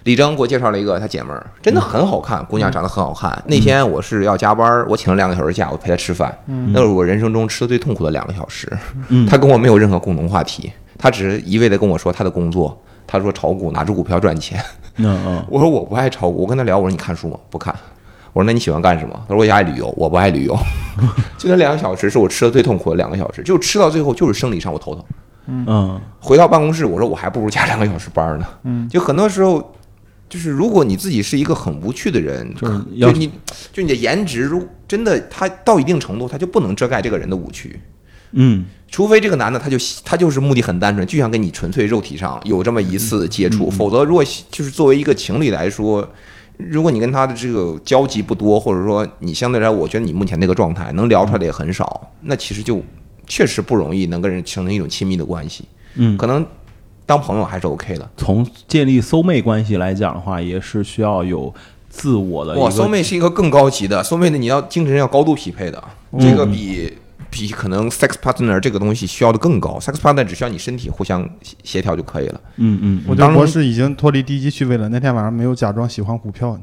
李征给我介绍了一个他姐们儿，真的很好看，姑娘长得很好看。那天我是要加班，我请了两个小时假，我陪她吃饭，那是我人生中吃的最痛苦的两个小时。嗯她跟我没有任何共同话题，她只是一味的跟我说她的工作。她说炒股，拿着股票赚钱。我说我不爱炒股，我跟她聊，我说你看书吗？不看。我说那你喜欢干什么？他说我也爱旅游，我不爱旅游。就那两个小时是我吃的最痛苦的两个小时，就吃到最后就是生理上我头疼。嗯。回到办公室，我说我还不如加两个小时班呢。嗯，就很多时候，就是如果你自己是一个很无趣的人，就是要就你就你的颜值，如真的他到一定程度，他就不能遮盖这个人的无趣。嗯。除非这个男的他就他就是目的很单纯，就想跟你纯粹肉体上有这么一次接触，嗯否则如果就是作为一个情侣来说，如果你跟他的这个交集不多，或者说你相对来，我觉得你目前那个状态能聊出来的也很少，那其实就确实不容易能跟人形成一种亲密的关系，嗯，可能当朋友还是 OK 的。从建立搜妹关系来讲的话，也是需要有自我的一哇，个搜妹是一个更高级的，搜妹的你要精神要高度匹配的，嗯这个比。比可能 sex partner 这个东西需要的更高，sex partner 只需要你身体互相协协调就可以了。嗯嗯，我觉得博士已经脱离低级趣味了。那天晚上没有假装喜欢股票，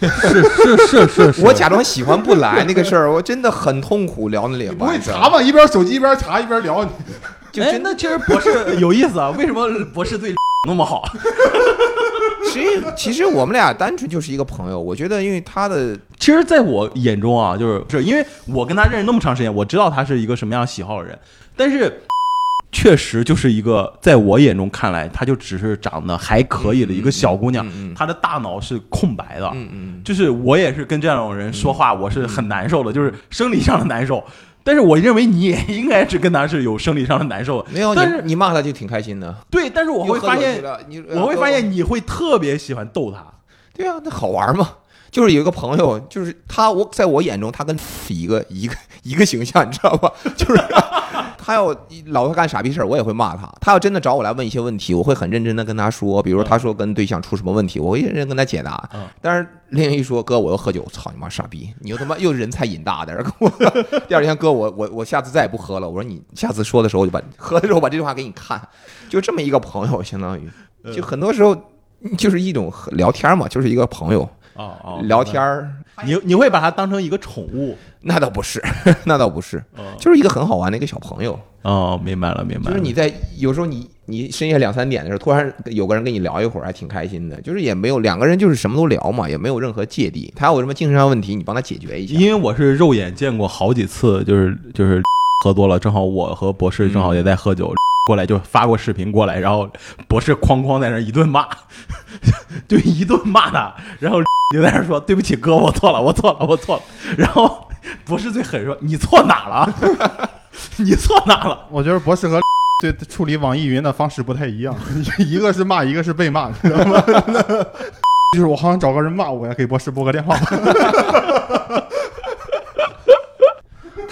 是是是是是，我假装喜欢不来那个事儿，我真的很痛苦聊那两晚上。吗？一边手机一边查一边聊，哎，就真的，那其实博士有意思啊，为什么博士对 那么好？其实其实我们俩单纯就是一个朋友。我觉得，因为他的其实，在我眼中啊，就是是因为我跟他认识那么长时间，我知道他是一个什么样喜好的人，但是确实就是一个在我眼中看来，她就只是长得还可以的一个小姑娘，她的大脑是空白的。嗯嗯，就是我也是跟这种人说话，我是很难受的，就是生理上的难受。但是我认为你也应该是跟他是有生理上的难受，没有但是你你骂他就挺开心的。对，但是我会发现，你我会发现你会特别喜欢逗他。对啊，那好玩嘛。就是有一个朋友，就是他，我在我眼中，他跟是一个一个一个形象，你知道吧？就是 他要老是干傻逼事儿，我也会骂他。他要真的找我来问一些问题，我会很认真的跟他说，比如他说跟对象出什么问题，我会认真跟他解答。嗯但是另一说哥，我又喝酒，操你妈傻逼，你又他妈又人才瘾大的，跟我 第二天哥，我我我下次再也不喝了。我说你下次说的时候，我就把喝 的时候把这句话给你看，就这么一个朋友，相当于就很多时候就是一种聊天嘛，就是一个朋友哦哦，聊天儿，你你会把它当成一个宠物？那倒不是，那倒不是，哦就是一个很好玩的一个小朋友。哦，明白了，明白了。就是你在有时候你你深夜两三点的时候，突然有个人跟你聊一会儿，还挺开心的。就是也没有两个人就是什么都聊嘛，也没有任何芥蒂。他有什么精神上问题，你帮他解决一下。因为我是肉眼见过好几次，就是就是喝多了，正好我和博士正好也在喝酒，过来就发过视频过来，然后博士哐哐在那儿一顿骂，就一顿骂他，然后就在那说对不起哥，我错了，我错了，我错了。然后博士最狠说你错哪了？你错哪了？我觉得博士和对处理网易云的方式不太一样，一个是骂，一个是被骂，知道吗？就是我好想找个人骂我呀，给博士拨个电话。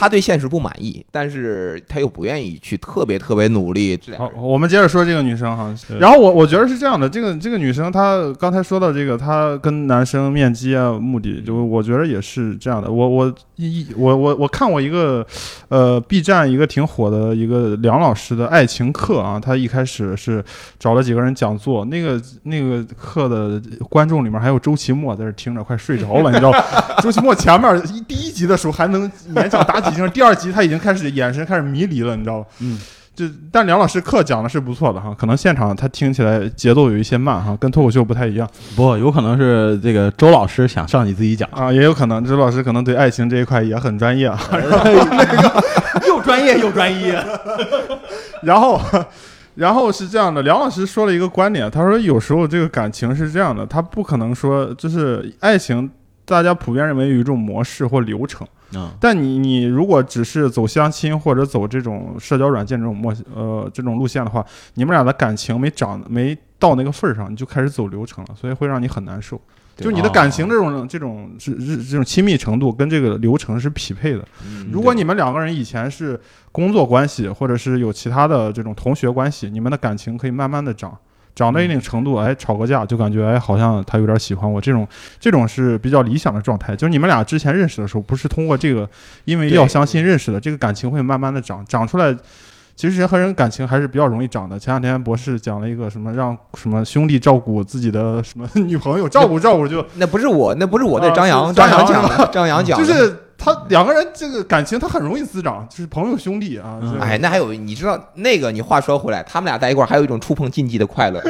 他对现实不满意，但是他又不愿意去特别特别努力。这好我们接着说这个女生哈。然后我我觉得是这样的，这个这个女生她刚才说到这个，她跟男生面基啊，目的就我觉得也是这样的。我我一我我我看过一个呃 B 站一个挺火的一个梁老师的爱情课啊，他一开始是找了几个人讲座，那个那个课的观众里面还有周奇墨在这听着快睡着了，你知道吗？周奇墨前面一第一集的时候还能勉强打几声，第二集他已经开始眼神开始迷离了，你知道吧？嗯。就但梁老师课讲的是不错的哈，可能现场他听起来节奏有一些慢哈，跟脱口秀不太一样不，有可能是这个周老师想上你自己讲，啊，也有可能周老师可能对爱情这一块也很专业啊。又专业又专一。然后，然后是这样的，梁老师说了一个观点，他说有时候这个感情是这样的，他不可能说就是爱情，大家普遍认为有一种模式或流程，嗯。但你你如果只是走相亲或者走这种社交软件这种模呃这种路线的话，你们俩的感情没长没到那个份儿上，你就开始走流程了，所以会让你很难受。就你的感情这种这种这这这种亲密程度跟这个流程是匹配的。嗯如果你们两个人以前是工作关系，或者是有其他的这种同学关系，你们的感情可以慢慢的长，长到一定程度，哎，吵个架就感觉哎，好像他有点喜欢我，这种这种是比较理想的状态。就是你们俩之前认识的时候，不是通过这个因为要相信认识的，这个感情会慢慢的长，长出来。其实人和人感情还是比较容易长的。前两天博士讲了一个什么让什么兄弟照顾自己的什么 女朋友，照顾照顾就那不是我，那不是我，那张扬张扬讲的，张扬讲的。就是他两个人这个感情他很容易滋长，就是朋友兄弟啊。嗯哎，那还有，你知道那个？你话说回来，他们俩在一块儿还有一种触碰禁忌的快乐，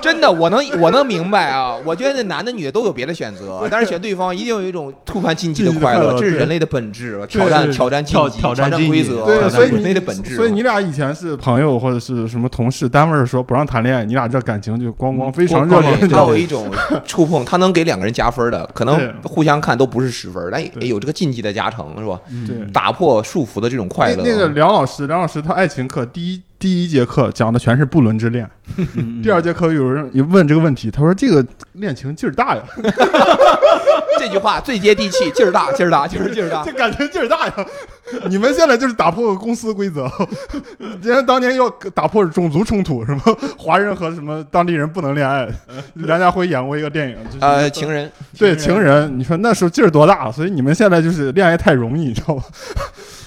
真的，我能我能明白啊。我觉得那男的女的都有别的选择，但是选对方一定有一种触犯禁忌的快乐，这是人类的本质，挑战挑战禁忌，挑挑战规则，对，所以人类的你本质。所以你俩以前是朋友或者是什么同事，单位说不让谈恋爱，你俩这感情就咣咣非常热烈，他有一种触碰，他能给两个人加分的，可能互相看都不是十分，但也有这个禁忌的加成，是吧？对。打破束缚的这种快乐。那那个梁老师，梁老师他爱情课第一第一节课讲的全是不伦之恋，嗯第二节课有人一问这个问题，他说这个恋情劲儿大呀，这句话最接地气，劲儿大，劲儿大，劲儿劲儿大 这。感情劲儿大呀！你们现在就是打破公司规则，人家当年要打破种族冲突，什么 华人和什么当地人不能恋爱。梁家辉演过一个电影，就是呃，情人，对情人，你说那时候劲儿多大？所以你们现在就是恋爱太容易，你知道吗？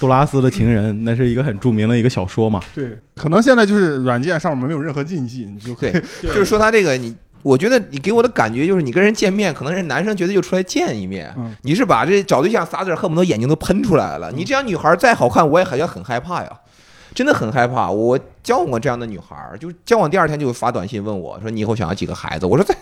杜拉斯的情人，那是一个很著名的一个小说嘛。对，可能现在就是软件上面没有任何禁忌，你就可以，就是说他这个你。我觉得你给我的感觉就是，你跟人见面，可能人男生觉得就出来见一面，嗯你是把这找对象仨字恨不得眼睛都喷出来了。你这样女孩再好看，我也好像很害怕呀，真的很害怕。我交往过这样的女孩儿，就交往第二天就发短信问我说：“你以后想要几个孩子？”我说：“在，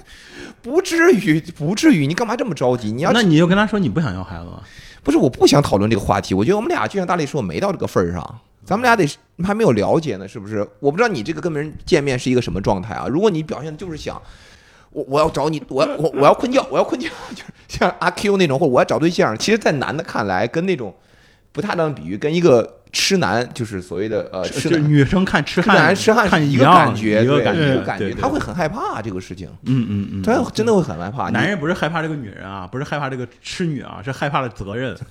不至于，不至于，你干嘛这么着急？你要那你就跟他说你不想要孩子吗？不是，我不想讨论这个话题。我觉得我们俩就像大力说，没到这个份儿上，咱们俩得还没有了解呢，是不是？我不知道你这个跟别人见面是一个什么状态啊？如果你表现的就是想，我我要找你，我要我我要困觉，我要困觉，就是像阿 Q 那种，或者我要找对象，其实，在男的看来，跟那种不太当比喻，跟一个痴男，就是所谓的呃痴男。就女生看痴痴男汉痴汉是一个看一样感觉，对一个感觉，感觉，他会很害怕这个事情，嗯嗯嗯，他真的会很害怕。男人不是害怕这个女人啊，不是害怕这个痴女啊，是害怕了责任。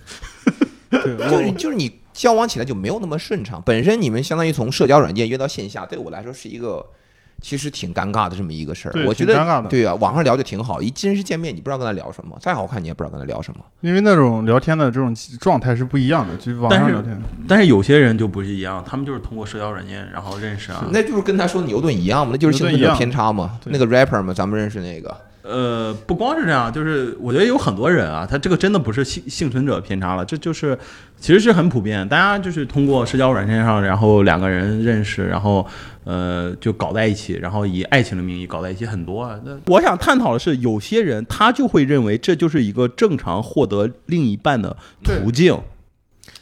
对，就是就是你交往起来就没有那么顺畅。本身你们相当于从社交软件约到线下，对我来说是一个其实挺尴尬的这么一个事儿。对我觉得尴尬的对啊，网上聊就挺好，一真实见面你不知道跟他聊什么，再好看你也不知道跟他聊什么。因为那种聊天的这种状态是不一样的，就是网但是上聊天。但是有些人就不是一样，他们就是通过社交软件然后认识啊。那就是跟他说牛顿一样嘛，那就是幸存者偏差嘛。那个 rapper 嘛，咱们认识那个，呃，不光是这样，就是我觉得有很多人啊，他这个真的不是幸幸存者偏差了，这就是其实是很普遍，大家就是通过社交软件上，然后两个人认识，然后呃就搞在一起，然后以爱情的名义搞在一起很多啊。那我想探讨的是，有些人他就会认为这就是一个正常获得另一半的途径。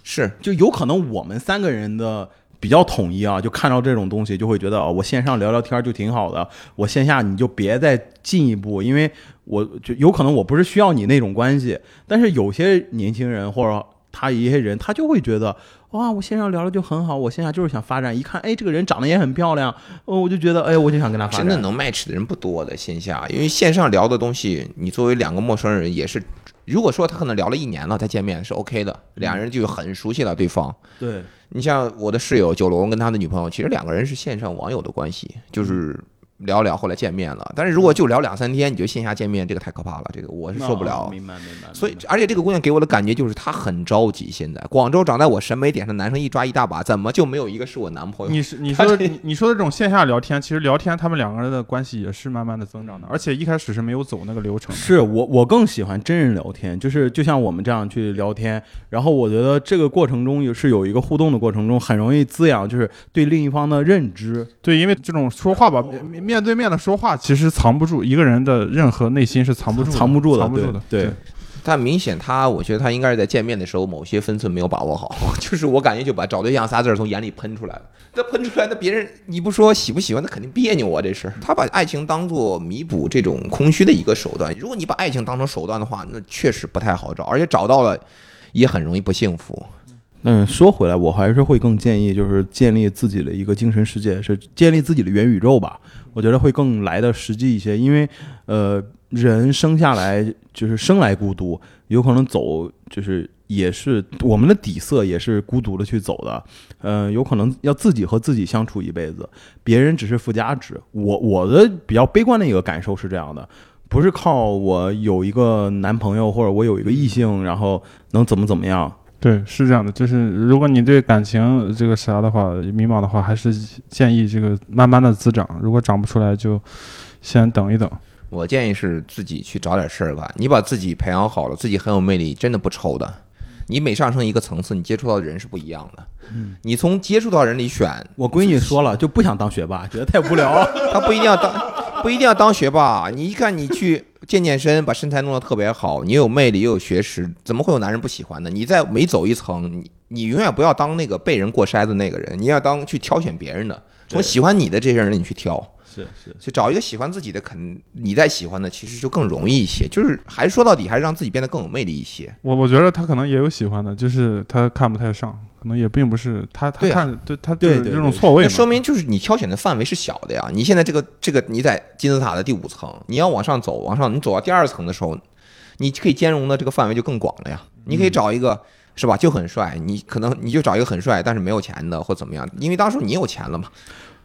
是就有可能我们三个人的比较统一啊，就看到这种东西就会觉得哦，我线上聊聊天就挺好的，我线下你就别再进一步，因为我就有可能我不是需要你那种关系。但是有些年轻人或者他一些人，他就会觉得哇，我线上聊聊就很好，我线下就是想发展。一看，哎，这个人长得也很漂亮，哦，我就觉得，哎，我就想跟他发展。真的能 match 的人不多的线下，因为线上聊的东西，你作为两个陌生人也是。如果说他可能聊了一年了，再见面是 OK 的，两人就很熟悉了对方。对，你像我的室友九龙跟他的女朋友，其实两个人是线上网友的关系，就是聊聊后来见面了。但是如果就聊两三天，你就线下见面，这个太可怕了，这个我是受不了。哦明白明白。所以，而且这个姑娘给我的感觉就是她很着急。现在广州长在我审美点上，男生一抓一大把，怎么就没有一个是我男朋友？你是你说的你你说的这种线下聊天，其实聊天他们两个人的关系也是慢慢的增长的，而且 一开始是没有走那个流程的。是我我更喜欢真人聊天，就是就像我们这样去聊天，然后我觉得这个过程中也是有一个互动的过程中，很容易滋养就是对另一方的认知。对，因为这种说话吧，面面对面的说话，其实藏不住一个人的任何内心是藏不住藏不住的藏不住的。对对但明显他，我觉得他应该是在见面的时候某些分寸没有把握好，就是我感觉就把找对象仨字儿从眼里喷出来了。那喷出来，那别人你不说喜不喜欢，那肯定别扭啊。这是他把爱情当做弥补这种空虚的一个手段。如果你把爱情当成手段的话，那确实不太好找，而且找到了也很容易不幸福。嗯，说回来，我还是会更建议就是建立自己的一个精神世界，是建立自己的元宇宙吧。我觉得会更来的实际一些，因为呃，人生下来就是生来孤独，有可能走就是也是我们的底色也是孤独的去走的，呃，有可能要自己和自己相处一辈子，别人只是附加值。我我的比较悲观的一个感受是这样的。不是靠我有一个男朋友或者我有一个异性，然后能怎么怎么样，对，是这样的，就是如果你对感情这个啥的话迷茫的话，还是建议这个慢慢的滋长，如果长不出来就先等一等。我建议是自己去找点事儿干，你把自己培养好了，自己很有魅力，真的不愁的。你每上升一个层次，你接触到的人是不一样的。嗯，你从接触到人里选，我闺女说了，就不想当学霸，觉得太无聊了。他不一定要当，不一定要当学霸。你一看你去 健健身，把身材弄得特别好，你又有魅力又有学识，怎么会有男人不喜欢呢？你再每走一层，你你永远不要当那个被人过筛子那个人，你要当去挑选别人的，从喜欢你的这些人里你去挑。是是，去找一个喜欢自己的，肯你再喜欢的，其实就更容易一些。就是还是说到底，还是让自己变得更有魅力一些。我我觉得他可能也有喜欢的，就是他看不太上，可能也并不是他他看对他对这种错位那。说明就是你挑选的范围是小的呀。你现在这个这个你在金字塔的第五层，你要往上走，往上你走到第二层的时候，你可以兼容的这个范围就更广了呀。你可以找一个。是吧？就很帅，你可能你就找一个很帅但是没有钱的或怎么样，因为当时你有钱了嘛。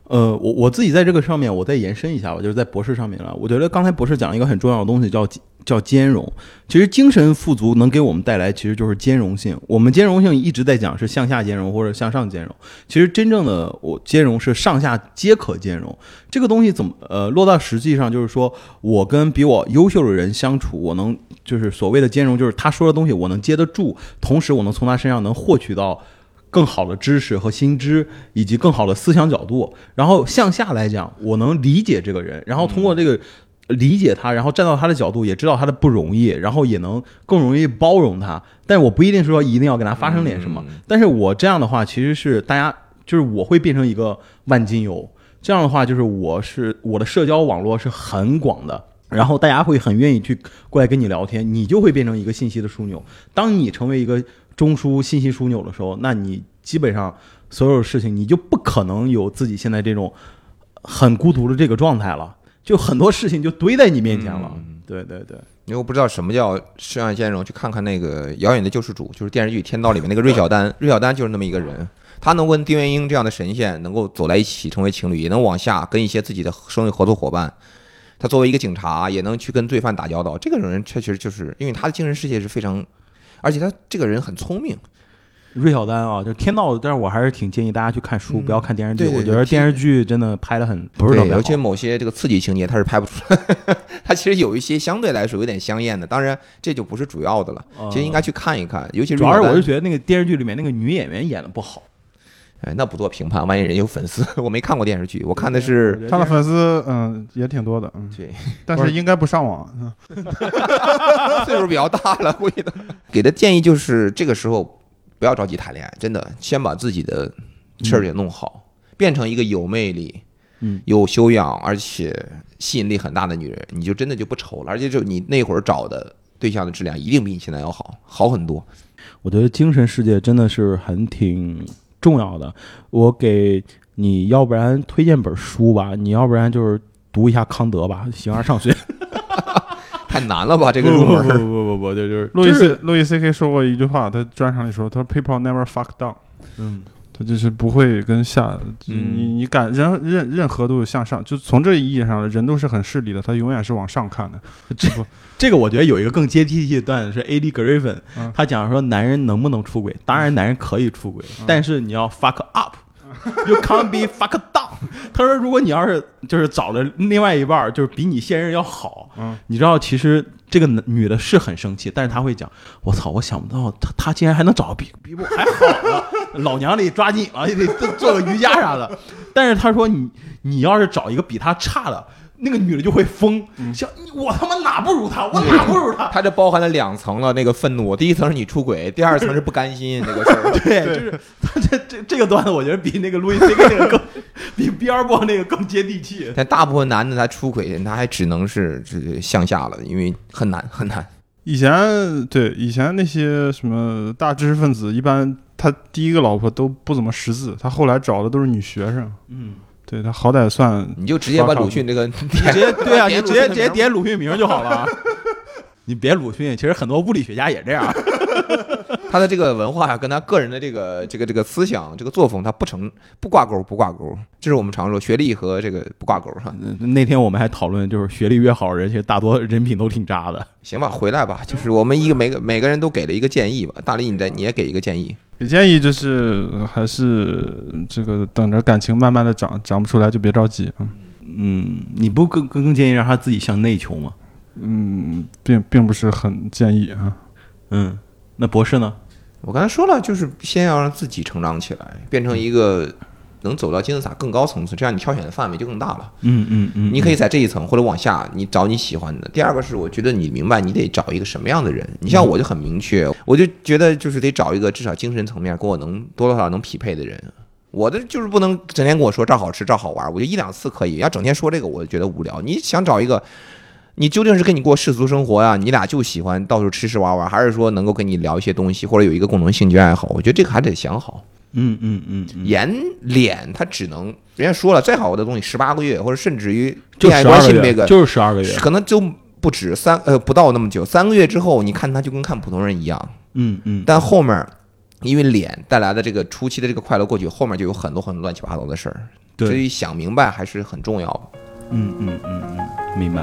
呃，我我自己在这个上面，我再延伸一下吧，就是在博士上面了。我觉得刚才博士讲了一个很重要的东西，叫叫兼容。其实精神富足能给我们带来，其实就是兼容性。我们兼容性一直在讲是向下兼容或者向上兼容，其实真正的我兼容是上下皆可兼容。这个东西怎么呃落到实际上，就是说我跟比我优秀的人相处，我能就是所谓的兼容，就是他说的东西我能接得住，同时我能从他身上能获取到。更好的知识和新知，以及更好的思想角度。然后向下来讲，我能理解这个人，然后通过这个理解他，然后站到他的角度，也知道他的不容易，然后也能更容易包容他。但我不一定说一定要跟他发生点什么，但是我这样的话，其实是大家就是我会变成一个万金油。这样的话，就是我是我的社交网络是很广的。然后大家会很愿意去过来跟你聊天，你就会变成一个信息的枢纽。当你成为一个中枢信息枢纽的时候，那你基本上所有事情你就不可能有自己现在这种很孤独的这个状态了，就很多事情就堆在你面前了。对对对，因为我不知道什么叫摄像先容，去看看那个《遥远的救世主》，就是电视剧《天道》里面那个芮小丹，芮小丹就是那么一个人，他能跟丁元英这样的神仙能够走在一起成为情侣，也能往下跟一些自己的生意合作伙伴。他作为一个警察，也能去跟罪犯打交道。这个人确实就是因为他的精神世界是非常，而且他这个人很聪明。芮小丹啊，就是天道，但是我还是挺建议大家去看书，不要看电视剧。对对我觉得电视剧真的拍的很不是特，别好。尤其某些这个刺激情节，他是拍不出来。他其实有一些相对来说有点香艳的，当然这就不是主要的了。其实应该去看一看，尤其是主要是我是觉得那个电视剧里面那个女演员演的不好。哎，那不做评判，万一人有粉丝，我没看过电视剧，我看的是他的粉丝嗯也挺多的，嗯，对，但是应该不上网。嗯 岁数比较大了，估计的。给的建议就是这个时候不要着急谈恋爱，真的，先把自己的事儿给弄好，变成一个有魅力、嗯有修养，而且吸引力很大的女人，你就真的就不愁了。而且就你那会儿找的对象的质量一定比你现在要好，好很多。我觉得精神世界真的是很挺重要的。我给你要不然推荐本书吧，你要不然就是读一下康德吧，《形而上学》太难了吧？这个入不不，不不不，就就是路易斯路易 C K 说过一句话，他专场里说，他说 “People never fuck down”，嗯他就是不会跟下，嗯你你感任任任何都是向上，就从这意义上，人都是很势利的，他永远是往上看的。这不这个我觉得有一个更接地气的段子是 A.D. Griffin，、嗯他讲说男人能不能出轨？当然男人可以出轨，嗯但是你要 fuck up。You can't be fuck down。他说，如果你要是就是找了另外一半儿，就是比你现任要好，嗯你知道，其实这个男女的是很生气，但是她会讲，我操，我想不到她，她竟然还能找比比我还好的，老娘得抓紧了，也得做做个瑜伽啥的。但是他说你你要是找一个比他差的，那个女的就会疯，像我他妈哪不如他，我哪不如他。他这包含了两层了那个愤怒，第一层是你出轨，第二层是不甘心这个事儿。对，就是他这这这个段子，我觉得比那个路易 C K 那个更比比尔博那个更接地气。但大部分男的他出轨，他还只能是这个向下了，因为很难很难。以前对以前那些什么大知识分子，一般他第一个老婆都不怎么识字，他后来找的都是女学生，嗯，对他好歹算你就直接把鲁迅这个 你直接对啊，你直接直接点鲁迅名就好了。你别鲁迅，其实很多物理学家也这样。他的这个文化呀，跟他个人的这个这个这个思想、这个作风，他不成不挂钩，不挂钩。这是我们常说学历和这个不挂钩哈。嗯那天我们还讨论，就是学历越好的人，其实大多人品都挺渣的。行吧，回来吧，就是我们一个每个每个人都给了一个建议吧。大力，你再你也给一个建议。给建议就是呃还是这个等着感情慢慢的长，长不出来就别着急啊。嗯，你不更更更建议让他自己向内求吗？嗯，并并不是很建议啊。嗯，那博士呢？我刚才说了，就是先要让自己成长起来，变成一个能走到金字塔更高层次，这样你挑选的范围就更大了。嗯嗯嗯，你可以在这一层或者往下，你找你喜欢的。第二个是，我觉得你明白你得找一个什么样的人。你像我就很明确，我就觉得就是得找一个至少精神层面跟我能多多少少能匹配的人。我的就是不能整天跟我说这儿好吃这儿好玩，我就一两次可以，要整天说这个我就觉得无聊。你想找一个，你究竟是跟你过世俗生活呀、你俩就喜欢到处吃吃玩玩，还是说能够跟你聊一些东西，或者有一个共同兴趣爱好？我觉得这个还得想好。嗯嗯嗯嗯，颜脸它只能，人家说了，再好的东西十八个月，或者甚至于就恋爱关系那个，就是十二个月。可能就不止三呃不到那么久，三个月之后，你看他就跟看普通人一样，嗯嗯，但后面因为脸带来的这个初期的这个快乐过去，后面就有很多很多乱七八糟的事儿，所，以想明白还是很重要的。嗯嗯嗯嗯，明白。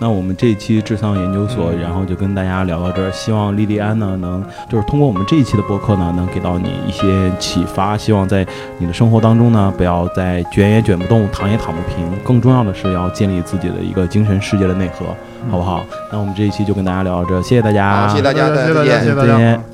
那我们这一期智丧研究所，然后就跟大家聊到这儿。希望莉莉安呢，能就是通过我们这一期的播客呢，能给到你一些启发。希望在你的生活当中呢，不要再卷也卷不动，躺也躺不平。更重要的是要建立自己的一个精神世界的内核，好不好？那我们这一期就跟大家聊到这儿，谢谢大家，谢谢大家，再见。再见嗯